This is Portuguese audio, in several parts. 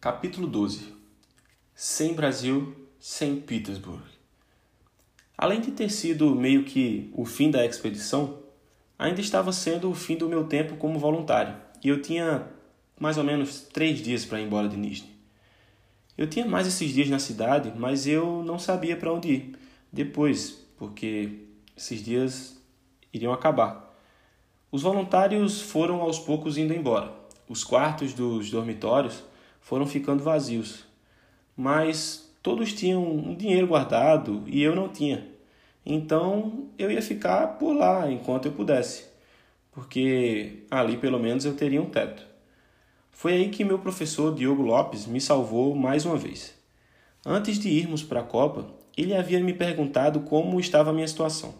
Capítulo 12 Sem Brasil, sem Petersburg. Além de ter sido meio que o fim da expedição, ainda estava sendo o fim do meu tempo como voluntário e eu tinha mais ou menos três dias para ir embora de Nizhny. Eu tinha mais esses dias na cidade, mas eu não sabia para onde ir depois, porque esses dias iriam acabar. Os voluntários foram aos poucos indo embora. Os quartos dos dormitórios foram ficando vazios. Mas todos tinham um dinheiro guardado e eu não tinha. Então eu ia ficar por lá enquanto eu pudesse, porque ali pelo menos eu teria um teto. Foi aí que meu professor Diogo Lopes me salvou mais uma vez. Antes de irmos para a Copa, ele havia me perguntado como estava a minha situação.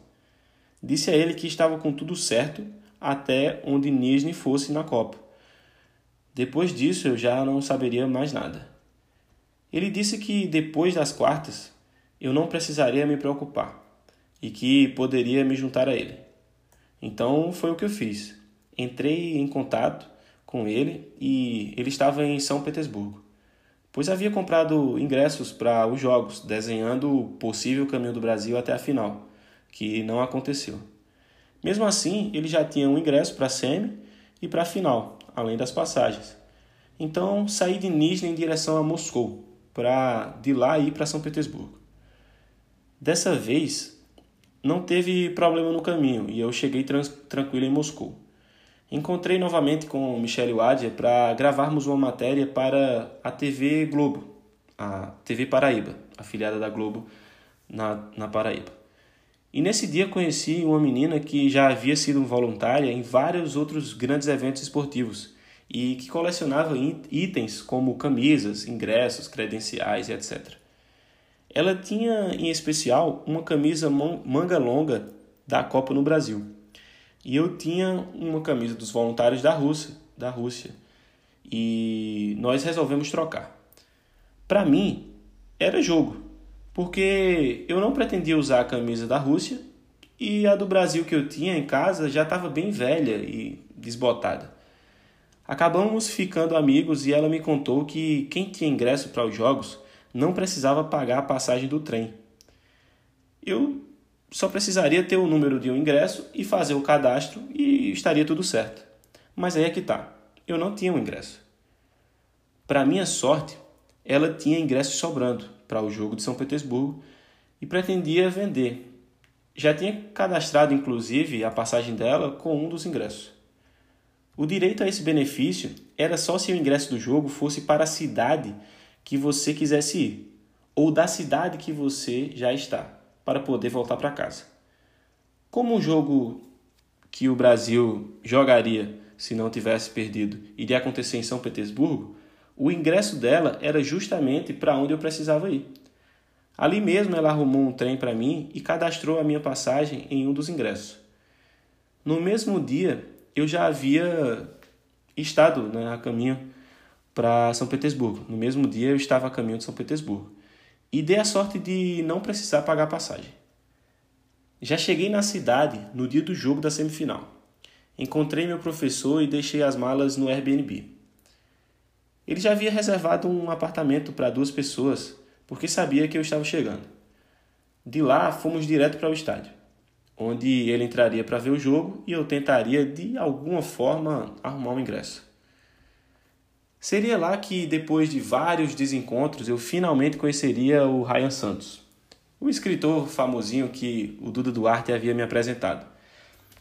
Disse a ele que estava com tudo certo até onde Nizhny fosse na Copa depois disso eu já não saberia mais nada. Ele disse que depois das quartas eu não precisaria me preocupar e que poderia me juntar a ele. Então foi o que eu fiz. Entrei em contato com ele e ele estava em São Petersburgo, pois havia comprado ingressos para os jogos, desenhando o possível caminho do Brasil até a final, que não aconteceu. Mesmo assim, ele já tinha um ingresso para a semi e para a final, além das passagens. Então saí de Nizhny em direção a Moscou, para de lá ir para São Petersburgo. Dessa vez não teve problema no caminho e eu cheguei tranquilo em Moscou. Encontrei novamente com Michele Wadia para gravarmos uma matéria para a TV Globo, a TV Paraíba, afiliada da Globo na, na Paraíba. E nesse dia conheci uma menina que já havia sido voluntária em vários outros grandes eventos esportivos e que colecionava itens como camisas, ingressos, credenciais e etc. Ela tinha em especial uma camisa manga longa da Copa no Brasil. E eu tinha uma camisa dos voluntários da Rússia, da Rússia. E nós resolvemos trocar. Para mim era jogo, porque eu não pretendia usar a camisa da Rússia e a do Brasil que eu tinha em casa já estava bem velha e desbotada. Acabamos ficando amigos e ela me contou que quem tinha ingresso para os jogos não precisava pagar a passagem do trem. Eu só precisaria ter o número de um ingresso e fazer o cadastro e estaria tudo certo. Mas aí é que tá. Eu não tinha um ingresso. Para minha sorte, ela tinha ingressos sobrando para o jogo de São Petersburgo e pretendia vender. Já tinha cadastrado inclusive a passagem dela com um dos ingressos. O direito a esse benefício era só se o ingresso do jogo fosse para a cidade que você quisesse ir, ou da cidade que você já está, para poder voltar para casa. Como o jogo que o Brasil jogaria se não tivesse perdido iria acontecer em São Petersburgo, o ingresso dela era justamente para onde eu precisava ir. Ali mesmo ela arrumou um trem para mim e cadastrou a minha passagem em um dos ingressos. No mesmo dia, eu já havia estado né, a caminho para São Petersburgo. No mesmo dia eu estava a caminho de São Petersburgo. E dei a sorte de não precisar pagar passagem. Já cheguei na cidade no dia do jogo da semifinal. Encontrei meu professor e deixei as malas no Airbnb. Ele já havia reservado um apartamento para duas pessoas, porque sabia que eu estava chegando. De lá fomos direto para o estádio onde ele entraria para ver o jogo e eu tentaria de alguma forma arrumar um ingresso. Seria lá que, depois de vários desencontros, eu finalmente conheceria o Ryan Santos, o escritor famosinho que o Duda Duarte havia me apresentado.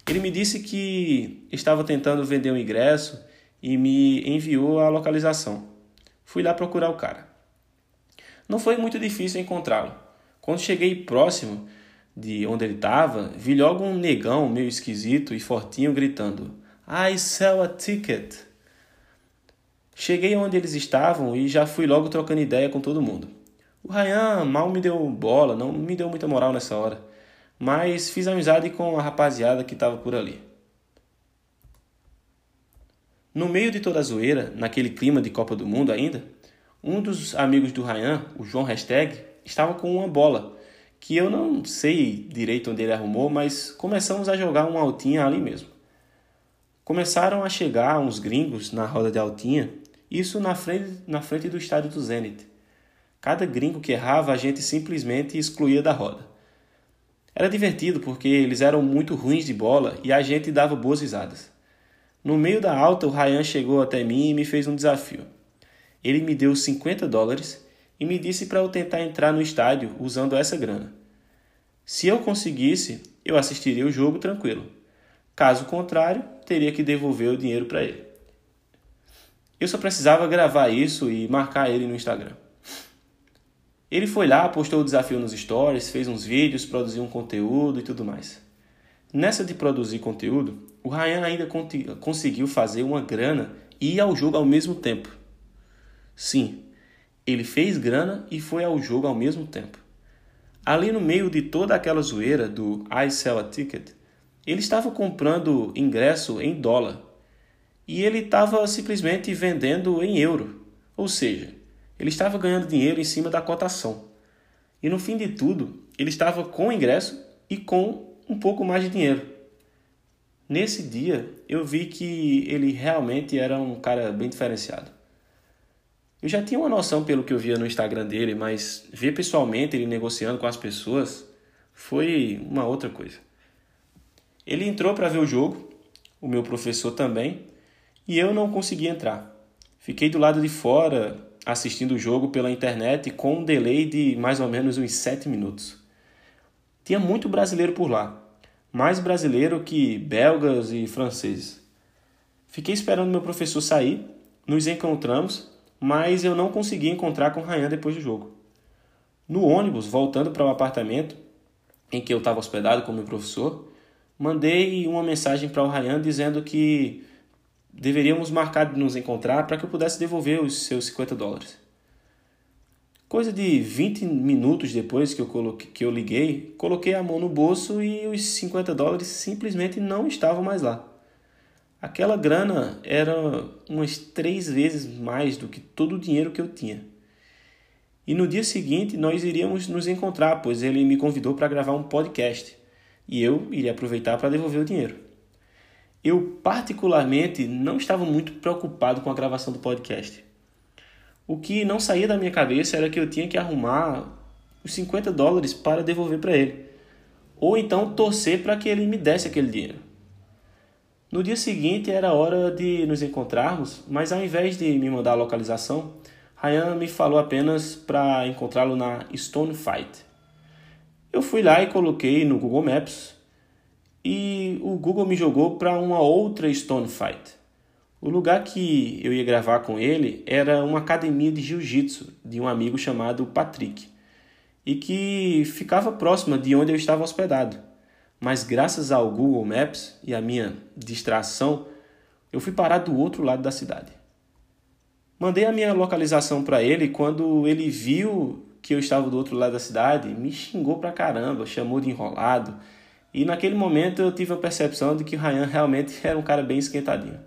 Ele me disse que estava tentando vender um ingresso e me enviou a localização. Fui lá procurar o cara. Não foi muito difícil encontrá-lo. Quando cheguei próximo, de onde ele estava, vi logo um negão meio esquisito e fortinho gritando: I sell a ticket. Cheguei onde eles estavam e já fui logo trocando ideia com todo mundo. O Ryan mal me deu bola, não me deu muita moral nessa hora, mas fiz amizade com a rapaziada que estava por ali. No meio de toda a zoeira, naquele clima de Copa do Mundo ainda, um dos amigos do Ryan, o João Hashtag, estava com uma bola que eu não sei direito onde ele arrumou, mas começamos a jogar uma altinha ali mesmo. Começaram a chegar uns gringos na roda de altinha Isso na frente, na frente do estádio do Zenit. Cada gringo que errava, a gente simplesmente excluía da roda. Era divertido porque eles eram muito ruins de bola e a gente dava boas risadas. No meio da alta, o Ryan chegou até mim e me fez um desafio. Ele me deu 50 dólares e me disse para eu tentar entrar no estádio usando essa grana. Se eu conseguisse, eu assistiria o jogo tranquilo. Caso contrário, teria que devolver o dinheiro para ele. Eu só precisava gravar isso e marcar ele no Instagram. Ele foi lá, postou o desafio nos stories, fez uns vídeos, produziu um conteúdo e tudo mais. Nessa de produzir conteúdo, o Ryan ainda conseguiu fazer uma grana e ir ao jogo ao mesmo tempo. Sim, ele fez grana e foi ao jogo ao mesmo tempo. Ali no meio de toda aquela zoeira do I sell a ticket, ele estava comprando ingresso em dólar e ele estava simplesmente vendendo em euro. Ou seja, ele estava ganhando dinheiro em cima da cotação. E no fim de tudo, ele estava com ingresso e com um pouco mais de dinheiro. Nesse dia, eu vi que ele realmente era um cara bem diferenciado. Eu já tinha uma noção pelo que eu via no Instagram dele, mas ver pessoalmente ele negociando com as pessoas foi uma outra coisa. Ele entrou para ver o jogo, o meu professor também, e eu não consegui entrar. Fiquei do lado de fora assistindo o jogo pela internet com um delay de mais ou menos uns 7 minutos. Tinha muito brasileiro por lá, mais brasileiro que belgas e franceses. Fiquei esperando meu professor sair, nos encontramos mas eu não consegui encontrar com Ryan depois do jogo. No ônibus, voltando para o apartamento em que eu estava hospedado com meu professor, mandei uma mensagem para o Ryan dizendo que deveríamos marcar de nos encontrar para que eu pudesse devolver os seus 50 dólares. Coisa de 20 minutos depois que eu, coloquei, que eu liguei, coloquei a mão no bolso e os 50 dólares simplesmente não estavam mais lá. Aquela grana era umas três vezes mais do que todo o dinheiro que eu tinha. E no dia seguinte nós iríamos nos encontrar, pois ele me convidou para gravar um podcast e eu iria aproveitar para devolver o dinheiro. Eu, particularmente, não estava muito preocupado com a gravação do podcast. O que não saía da minha cabeça era que eu tinha que arrumar os 50 dólares para devolver para ele, ou então torcer para que ele me desse aquele dinheiro. No dia seguinte era hora de nos encontrarmos, mas ao invés de me mandar a localização, Ryan me falou apenas para encontrá-lo na Stone Fight. Eu fui lá e coloquei no Google Maps e o Google me jogou para uma outra Stone Fight. O lugar que eu ia gravar com ele era uma academia de jiu-jitsu de um amigo chamado Patrick e que ficava próxima de onde eu estava hospedado mas graças ao Google Maps e à minha distração, eu fui parar do outro lado da cidade. Mandei a minha localização para ele quando ele viu que eu estava do outro lado da cidade, me xingou pra caramba, chamou de enrolado. E naquele momento eu tive a percepção de que o Ryan realmente era um cara bem esquentadinho.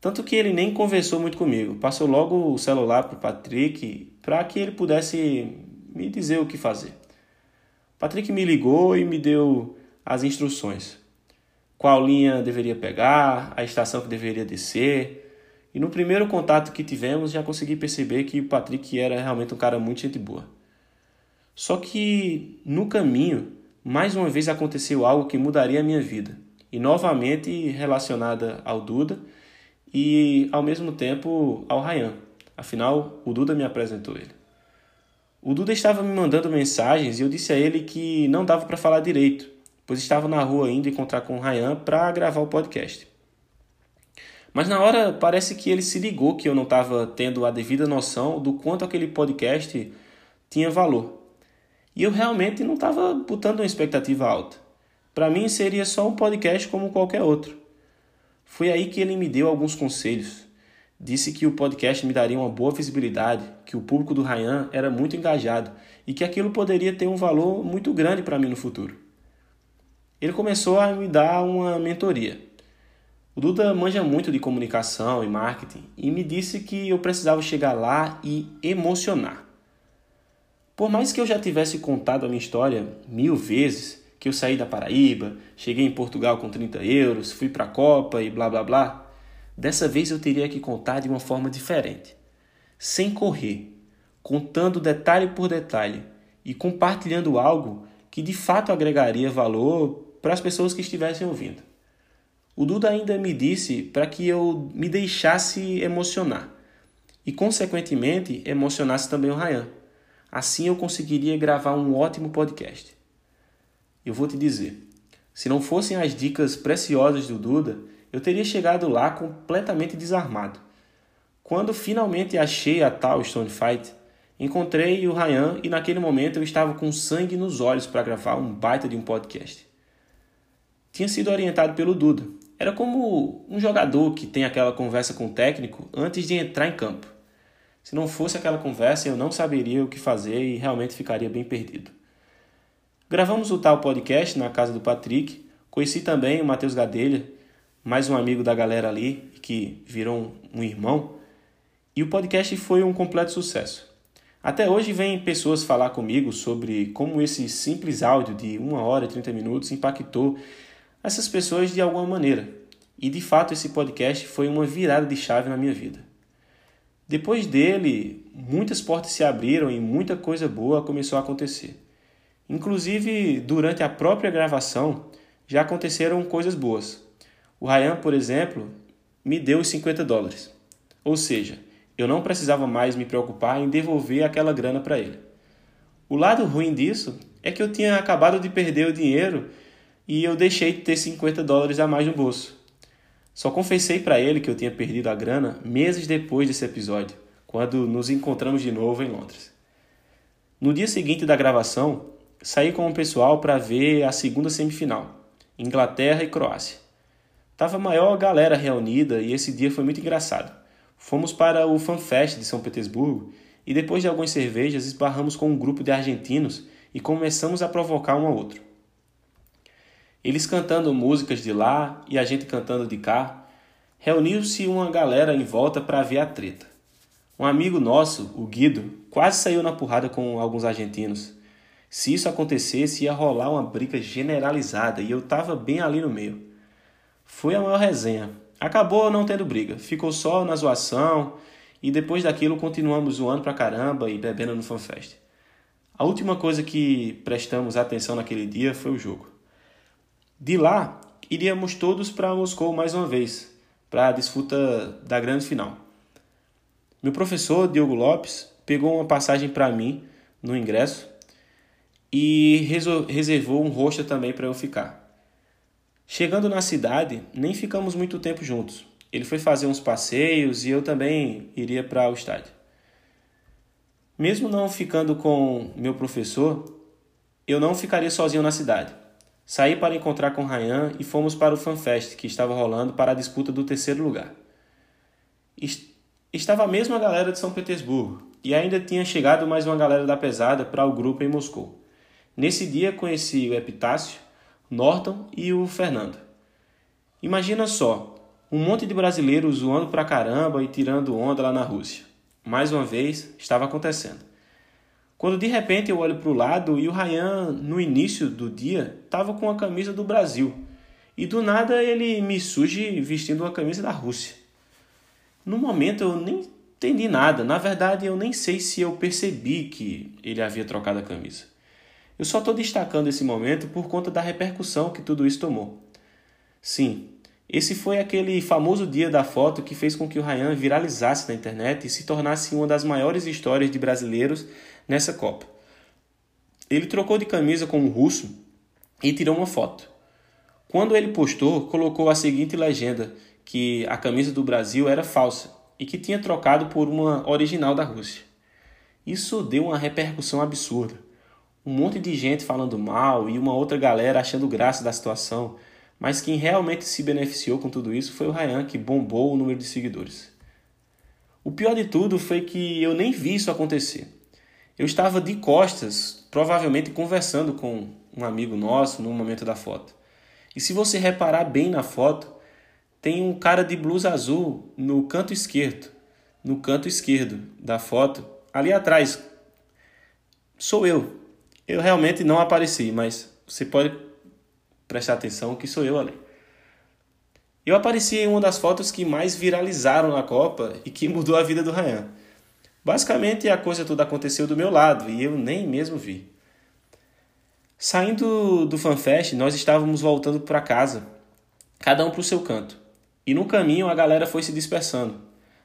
Tanto que ele nem conversou muito comigo, passou logo o celular para o Patrick para que ele pudesse me dizer o que fazer. Patrick me ligou e me deu as instruções. Qual linha deveria pegar, a estação que deveria descer. E no primeiro contato que tivemos, já consegui perceber que o Patrick era realmente um cara muito gente boa. Só que no caminho, mais uma vez aconteceu algo que mudaria a minha vida, e novamente relacionada ao Duda e ao mesmo tempo ao Ryan. Afinal, o Duda me apresentou ele. O Duda estava me mandando mensagens e eu disse a ele que não dava para falar direito, pois estava na rua indo encontrar com o Ryan para gravar o podcast. Mas na hora parece que ele se ligou que eu não estava tendo a devida noção do quanto aquele podcast tinha valor. E eu realmente não estava botando uma expectativa alta. Para mim seria só um podcast como qualquer outro. Foi aí que ele me deu alguns conselhos. Disse que o podcast me daria uma boa visibilidade, que o público do Ryan era muito engajado e que aquilo poderia ter um valor muito grande para mim no futuro ele começou a me dar uma mentoria. O Duda manja muito de comunicação e marketing e me disse que eu precisava chegar lá e emocionar. Por mais que eu já tivesse contado a minha história mil vezes, que eu saí da Paraíba, cheguei em Portugal com 30 euros, fui para a Copa e blá blá blá, Dessa vez eu teria que contar de uma forma diferente, sem correr, contando detalhe por detalhe e compartilhando algo que de fato agregaria valor para as pessoas que estivessem ouvindo. O Duda ainda me disse para que eu me deixasse emocionar e, consequentemente, emocionasse também o Ryan. Assim eu conseguiria gravar um ótimo podcast. Eu vou te dizer, se não fossem as dicas preciosas do Duda, eu teria chegado lá completamente desarmado. Quando finalmente achei a tal Stone Fight, encontrei o Ryan e naquele momento eu estava com sangue nos olhos para gravar um baita de um podcast. Tinha sido orientado pelo Duda, era como um jogador que tem aquela conversa com o técnico antes de entrar em campo. Se não fosse aquela conversa, eu não saberia o que fazer e realmente ficaria bem perdido. Gravamos o tal podcast na casa do Patrick. Conheci também o Matheus Gadelha, mais um amigo da galera ali, que virou um irmão. E o podcast foi um completo sucesso. Até hoje vem pessoas falar comigo sobre como esse simples áudio de 1 hora e 30 minutos impactou essas pessoas de alguma maneira. E de fato esse podcast foi uma virada de chave na minha vida. Depois dele, muitas portas se abriram e muita coisa boa começou a acontecer. Inclusive, durante a própria gravação, já aconteceram coisas boas. O Ryan, por exemplo, me deu os 50 dólares. Ou seja, eu não precisava mais me preocupar em devolver aquela grana para ele. O lado ruim disso é que eu tinha acabado de perder o dinheiro e eu deixei de ter 50 dólares a mais no bolso. Só confessei para ele que eu tinha perdido a grana meses depois desse episódio, quando nos encontramos de novo em Londres. No dia seguinte da gravação, saí com o pessoal para ver a segunda semifinal, Inglaterra e Croácia. Tava a maior galera reunida e esse dia foi muito engraçado. Fomos para o FanFest de São Petersburgo e depois de algumas cervejas esbarramos com um grupo de argentinos e começamos a provocar um ao outro. Eles cantando músicas de lá e a gente cantando de cá. Reuniu-se uma galera em volta para ver a treta. Um amigo nosso, o Guido, quase saiu na porrada com alguns argentinos. Se isso acontecesse, ia rolar uma briga generalizada e eu tava bem ali no meio. Foi a maior resenha. Acabou não tendo briga, ficou só na zoação e depois daquilo continuamos zoando pra caramba e bebendo no FanFest. A última coisa que prestamos atenção naquele dia foi o jogo. De lá, iríamos todos para Moscou mais uma vez, para a disputa da grande final. Meu professor, Diogo Lopes, pegou uma passagem para mim no ingresso e reservou um rosto também para eu ficar. Chegando na cidade, nem ficamos muito tempo juntos. Ele foi fazer uns passeios e eu também iria para o estádio. Mesmo não ficando com meu professor, eu não ficaria sozinho na cidade. Saí para encontrar com Ryan e fomos para o FanFest que estava rolando para a disputa do terceiro lugar. Estava a mesma galera de São Petersburgo e ainda tinha chegado mais uma galera da pesada para o grupo em Moscou. Nesse dia conheci o Epitácio, Norton e o Fernando. Imagina só, um monte de brasileiros zoando pra caramba e tirando onda lá na Rússia. Mais uma vez, estava acontecendo. Quando de repente eu olho para o lado e o Ryan, no início do dia, estava com a camisa do Brasil. E do nada ele me surge vestindo uma camisa da Rússia. No momento eu nem entendi nada. Na verdade, eu nem sei se eu percebi que ele havia trocado a camisa. Eu só estou destacando esse momento por conta da repercussão que tudo isso tomou. Sim, esse foi aquele famoso dia da foto que fez com que o Ryan viralizasse na internet e se tornasse uma das maiores histórias de brasileiros nessa Copa. Ele trocou de camisa com o russo e tirou uma foto. Quando ele postou, colocou a seguinte legenda: que a camisa do Brasil era falsa e que tinha trocado por uma original da Rússia. Isso deu uma repercussão absurda. Um monte de gente falando mal e uma outra galera achando graça da situação, mas quem realmente se beneficiou com tudo isso foi o Ryan, que bombou o número de seguidores. O pior de tudo foi que eu nem vi isso acontecer. Eu estava de costas, provavelmente conversando com um amigo nosso no momento da foto. E se você reparar bem na foto, tem um cara de blusa azul no canto esquerdo, no canto esquerdo da foto, ali atrás. Sou eu. Eu realmente não apareci, mas você pode prestar atenção que sou eu ali. Eu apareci em uma das fotos que mais viralizaram na Copa e que mudou a vida do Ryan. Basicamente, a coisa toda aconteceu do meu lado e eu nem mesmo vi. Saindo do FanFest, nós estávamos voltando para casa, cada um para o seu canto. E no caminho a galera foi se dispersando,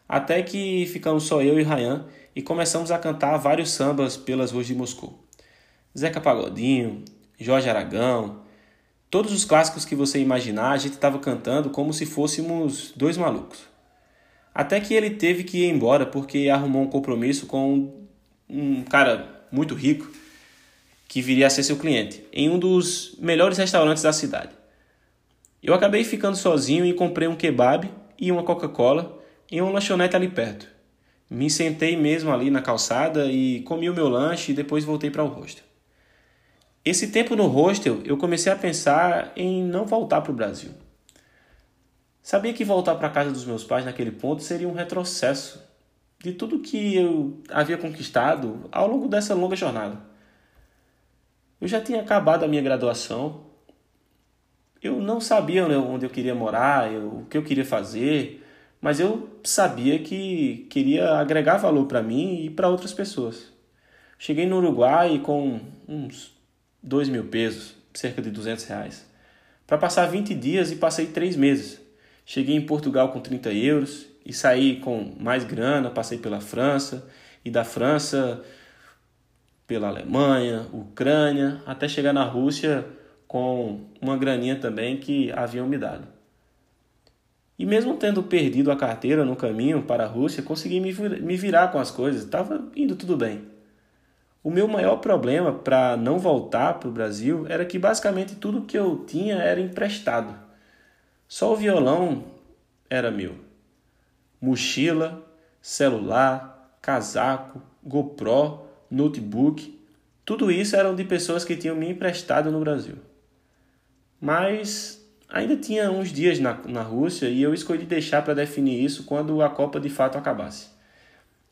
até que ficamos só eu e Ryan e começamos a cantar vários sambas pelas ruas de Moscou. Zeca Pagodinho, Jorge Aragão, todos os clássicos que você imaginar, a gente estava cantando como se fôssemos dois malucos. Até que ele teve que ir embora porque arrumou um compromisso com um cara muito rico que viria a ser seu cliente em um dos melhores restaurantes da cidade. Eu acabei ficando sozinho e comprei um kebab e uma Coca-Cola em uma lanchonete ali perto. Me sentei mesmo ali na calçada e comi o meu lanche e depois voltei para o hostel. Esse tempo no hostel, eu comecei a pensar em não voltar para o Brasil. Sabia que voltar para a casa dos meus pais naquele ponto seria um retrocesso de tudo que eu havia conquistado ao longo dessa longa jornada. Eu já tinha acabado a minha graduação, eu não sabia onde eu queria morar, eu, o que eu queria fazer, mas eu sabia que queria agregar valor para mim e para outras pessoas. Cheguei no Uruguai com uns 2 mil pesos, cerca de 200 reais, para passar 20 dias e passei 3 meses. Cheguei em Portugal com 30 euros e saí com mais grana, passei pela França e da França pela Alemanha, Ucrânia, até chegar na Rússia com uma graninha também que haviam me dado. E mesmo tendo perdido a carteira no caminho para a Rússia, consegui me virar com as coisas, estava indo tudo bem. O meu maior problema para não voltar para o Brasil era que basicamente tudo que eu tinha era emprestado. Só o violão era meu. Mochila, celular, casaco, GoPro, notebook, tudo isso eram de pessoas que tinham me emprestado no Brasil. Mas ainda tinha uns dias na, na Rússia e eu escolhi deixar para definir isso quando a Copa de fato acabasse.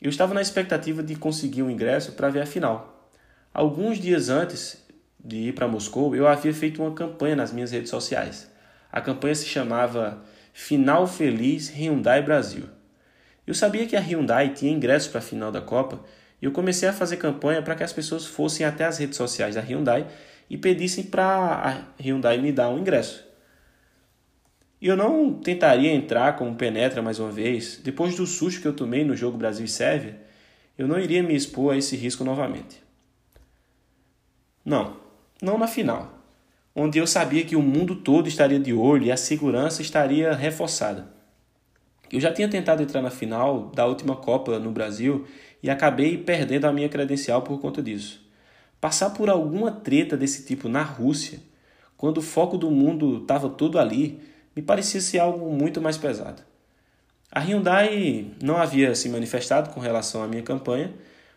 Eu estava na expectativa de conseguir um ingresso para ver a final. Alguns dias antes de ir para Moscou, eu havia feito uma campanha nas minhas redes sociais. A campanha se chamava Final Feliz Hyundai Brasil. Eu sabia que a Hyundai tinha ingressos para a final da Copa e eu comecei a fazer campanha para que as pessoas fossem até as redes sociais da Hyundai e pedissem para a Hyundai me dar um ingresso. E eu não tentaria entrar como penetra mais uma vez, depois do susto que eu tomei no jogo Brasil e Sérvia, eu não iria me expor a esse risco novamente. Não, não na final, onde eu sabia que o mundo todo estaria de olho e a segurança estaria reforçada. Eu já tinha tentado entrar na final da última Copa no Brasil e acabei perdendo a minha credencial por conta disso. Passar por alguma treta desse tipo na Rússia, quando o foco do mundo estava todo ali, me parecia ser algo muito mais pesado. A Hyundai não havia se manifestado com relação à minha campanha,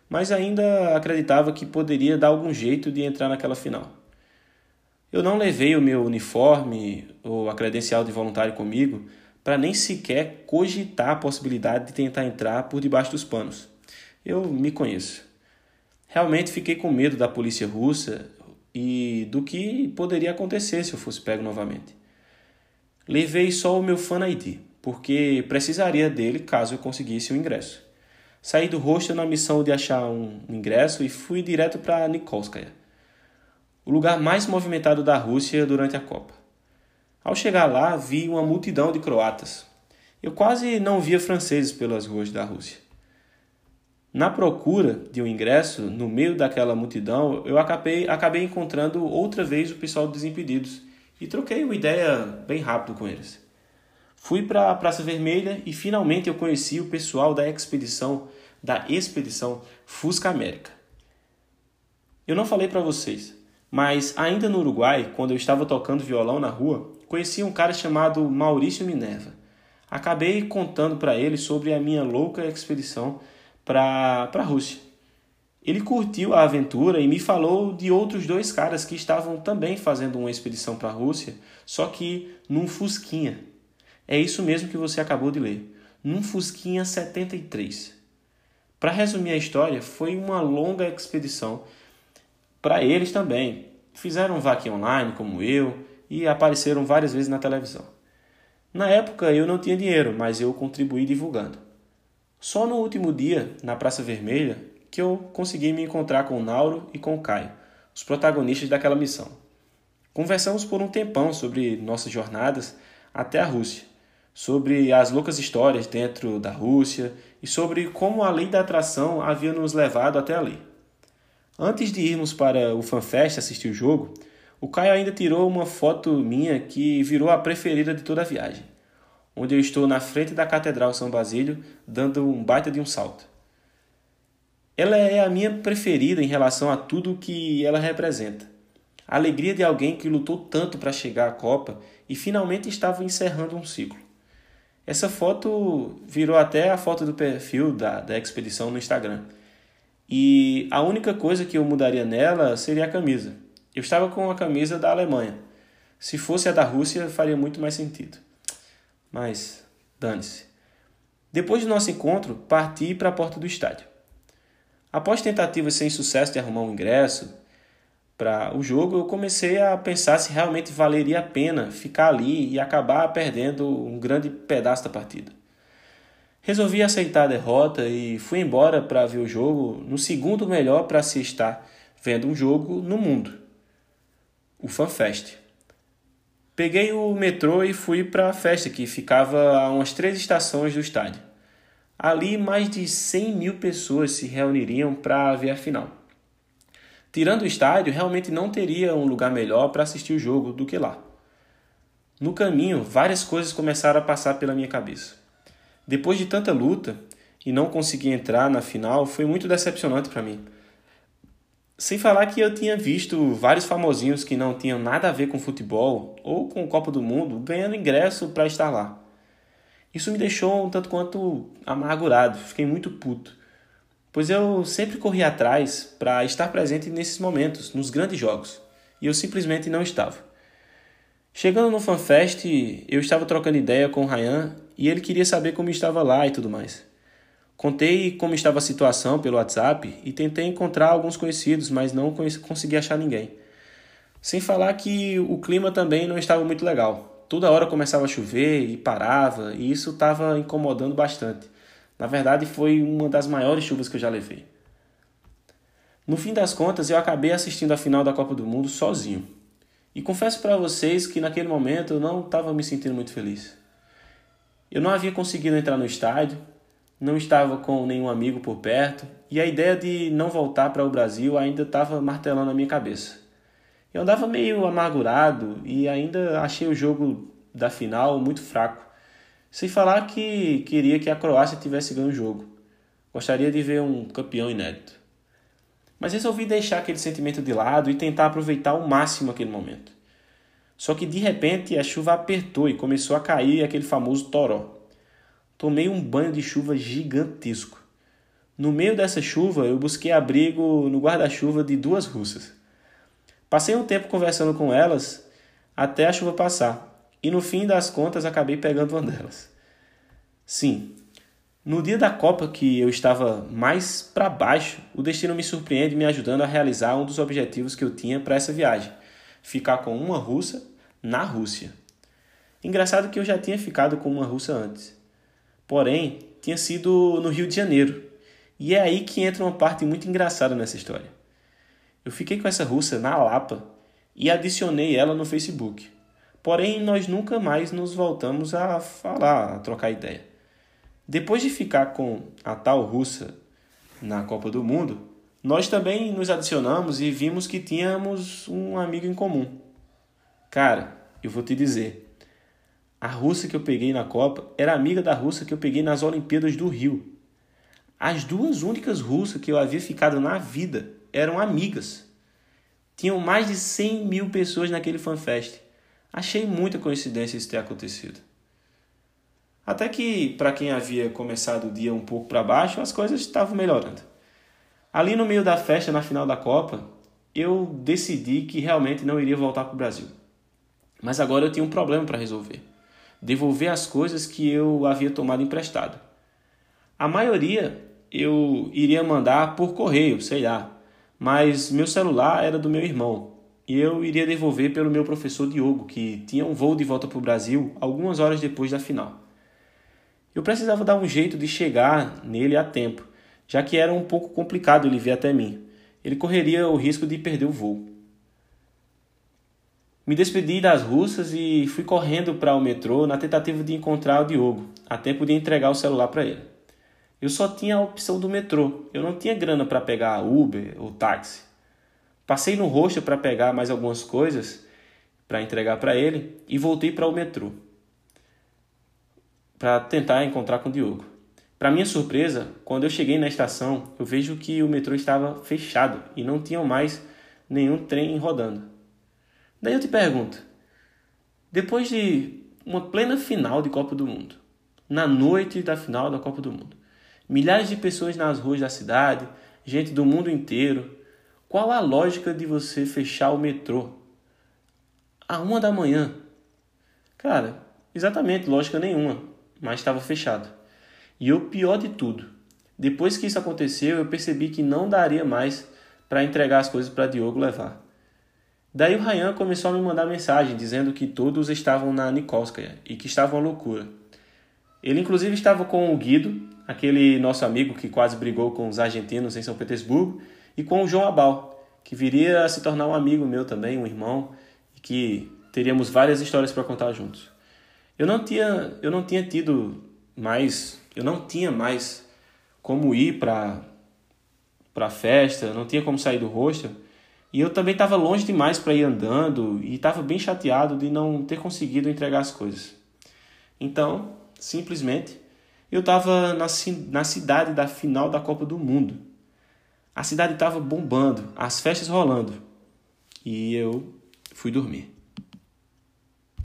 mas ainda acreditava que poderia dar algum jeito de entrar naquela final. Eu não levei o meu uniforme ou a credencial de voluntário comigo para nem sequer cogitar a possibilidade de tentar entrar por debaixo dos panos. Eu me conheço. Realmente fiquei com medo da polícia russa e do que poderia acontecer se eu fosse pego novamente. Levei só o meu Fan ID, porque precisaria dele caso eu conseguisse o ingresso. Saí do hostel na missão de achar um ingresso e fui direto para Nikolskaya, o lugar mais movimentado da Rússia durante a Copa. Ao chegar lá, vi uma multidão de croatas. Eu quase não via franceses pelas ruas da Rússia. Na procura de um ingresso, no meio daquela multidão, eu acabei, acabei encontrando outra vez o pessoal dos Desimpedidos e troquei uma ideia bem rápido com eles. Fui para a Praça Vermelha e finalmente eu conheci o pessoal da expedição da expedição Fusca América. Eu não falei para vocês, mas ainda no Uruguai, quando eu estava tocando violão na rua, conheci um cara chamado Maurício Minerva. Acabei contando para ele sobre a minha louca expedição para a Rússia. Ele curtiu a aventura e me falou de outros dois caras que estavam também fazendo uma expedição para a Rússia, só que num Fusquinha. É isso mesmo que você acabou de ler. Num Fusquinha 73. Para resumir a história, foi uma longa expedição para eles também. Fizeram um vaque online como eu e apareceram várias vezes na televisão. Na época eu não tinha dinheiro, mas eu contribuí divulgando. Só no último dia, na Praça Vermelha, que eu consegui me encontrar com o Nauro e com o Caio, os protagonistas daquela missão. Conversamos por um tempão sobre nossas jornadas até a Rússia, sobre as loucas histórias dentro da Rússia e sobre como a lei da atração havia nos levado até ali. Antes de irmos para o FanFest assistir o jogo, o Caio ainda tirou uma foto minha que virou a preferida de toda a viagem, onde eu estou na frente da Catedral São Basílio dando um baita de um salto. Ela é a minha preferida em relação a tudo que ela representa. A alegria de alguém que lutou tanto para chegar à Copa e finalmente estava encerrando um ciclo. Essa foto virou até a foto do perfil da, da expedição no Instagram. E a única coisa que eu mudaria nela seria a camisa. Eu estava com a camisa da Alemanha. Se fosse a da Rússia, faria muito mais sentido. Mas, dane-se. Depois do nosso encontro, parti para a porta do estádio. Após tentativas sem sucesso de arrumar um ingresso para o jogo, eu comecei a pensar se realmente valeria a pena ficar ali e acabar perdendo um grande pedaço da partida. Resolvi aceitar a derrota e fui embora para ver o jogo no segundo melhor para se estar vendo um jogo no mundo, o FanFest. Peguei o metrô e fui para a festa que ficava a umas três estações do estádio. Ali, mais de 100 mil pessoas se reuniriam para ver a final. Tirando o estádio, realmente não teria um lugar melhor para assistir o jogo do que lá. No caminho, várias coisas começaram a passar pela minha cabeça. Depois de tanta luta e não conseguir entrar na final, foi muito decepcionante para mim. Sem falar que eu tinha visto vários famosinhos que não tinham nada a ver com futebol ou com o Copa do Mundo ganhando ingresso para estar lá. Isso me deixou um tanto quanto amargurado, fiquei muito puto, pois eu sempre corri atrás para estar presente nesses momentos, nos grandes jogos, e eu simplesmente não estava. Chegando no FanFest, eu estava trocando ideia com o Ryan e ele queria saber como estava lá e tudo mais. Contei como estava a situação pelo WhatsApp e tentei encontrar alguns conhecidos, mas não consegui achar ninguém. Sem falar que o clima também não estava muito legal toda hora começava a chover e parava, e isso estava incomodando bastante. Na verdade, foi uma das maiores chuvas que eu já levei. No fim das contas, eu acabei assistindo a final da Copa do Mundo sozinho. E confesso para vocês que naquele momento eu não estava me sentindo muito feliz. Eu não havia conseguido entrar no estádio, não estava com nenhum amigo por perto, e a ideia de não voltar para o Brasil ainda estava martelando na minha cabeça. Eu andava meio amargurado e ainda achei o jogo da final muito fraco. Sem falar que queria que a Croácia tivesse ganho o jogo. Gostaria de ver um campeão inédito. Mas resolvi deixar aquele sentimento de lado e tentar aproveitar ao máximo aquele momento. Só que de repente a chuva apertou e começou a cair aquele famoso toró. Tomei um banho de chuva gigantesco. No meio dessa chuva, eu busquei abrigo no guarda-chuva de duas russas. Passei um tempo conversando com elas até a chuva passar, e no fim das contas acabei pegando uma delas. Sim, no dia da Copa que eu estava mais para baixo, o destino me surpreende me ajudando a realizar um dos objetivos que eu tinha para essa viagem: ficar com uma russa na Rússia. Engraçado que eu já tinha ficado com uma russa antes. Porém, tinha sido no Rio de Janeiro. E é aí que entra uma parte muito engraçada nessa história. Eu fiquei com essa russa na Lapa e adicionei ela no Facebook. Porém, nós nunca mais nos voltamos a falar, a trocar ideia. Depois de ficar com a tal russa na Copa do Mundo, nós também nos adicionamos e vimos que tínhamos um amigo em comum. Cara, eu vou te dizer, a russa que eu peguei na Copa era amiga da russa que eu peguei nas Olimpíadas do Rio. As duas únicas russas que eu havia ficado na vida eram amigas. Tinham mais de 100 mil pessoas naquele fanfest. Achei muita coincidência isso ter acontecido. Até que, para quem havia começado o dia um pouco para baixo, as coisas estavam melhorando. Ali no meio da festa, na final da Copa, eu decidi que realmente não iria voltar para o Brasil. Mas agora eu tinha um problema para resolver: devolver as coisas que eu havia tomado emprestado. A maioria eu iria mandar por correio, sei lá, mas meu celular era do meu irmão e eu iria devolver pelo meu professor Diogo, que tinha um voo de volta para o Brasil algumas horas depois da final. Eu precisava dar um jeito de chegar nele a tempo, já que era um pouco complicado ele vir até mim. Ele correria o risco de perder o voo. Me despedi das russas e fui correndo para o metrô na tentativa de encontrar o Diogo, a tempo de entregar o celular para ele. Eu só tinha a opção do metrô, eu não tinha grana para pegar Uber ou táxi. Passei no rosto para pegar mais algumas coisas para entregar para ele e voltei para o metrô para tentar encontrar com o Diogo. Para minha surpresa, quando eu cheguei na estação, eu vejo que o metrô estava fechado e não tinha mais nenhum trem rodando. Daí eu te pergunto: depois de uma plena final de Copa do Mundo, na noite da final da Copa do Mundo, milhares de pessoas nas ruas da cidade, gente do mundo inteiro, qual a lógica de você fechar o metrô a uma da manhã? Cara, exatamente, lógica nenhuma mas estava fechado. E o pior de tudo, depois que isso aconteceu, eu percebi que não daria mais para entregar as coisas para Diogo levar. Daí o Ryan começou a me mandar mensagem dizendo que todos estavam na Nikolskaya e que estava uma loucura. Ele inclusive estava com o Guido, aquele nosso amigo que quase brigou com os argentinos em São Petersburgo, e com o João Abal, que viria a se tornar um amigo meu também, um irmão, e que teríamos várias histórias para contar juntos. Eu não tinha, eu não tinha tido mais, eu não tinha mais como ir para para festa, não tinha como sair do hostel. E eu também estava longe demais para ir andando e estava bem chateado de não ter conseguido entregar as coisas. Então, simplesmente, eu estava na, na cidade da final da Copa do Mundo. A cidade estava bombando, as festas rolando. E eu fui dormir.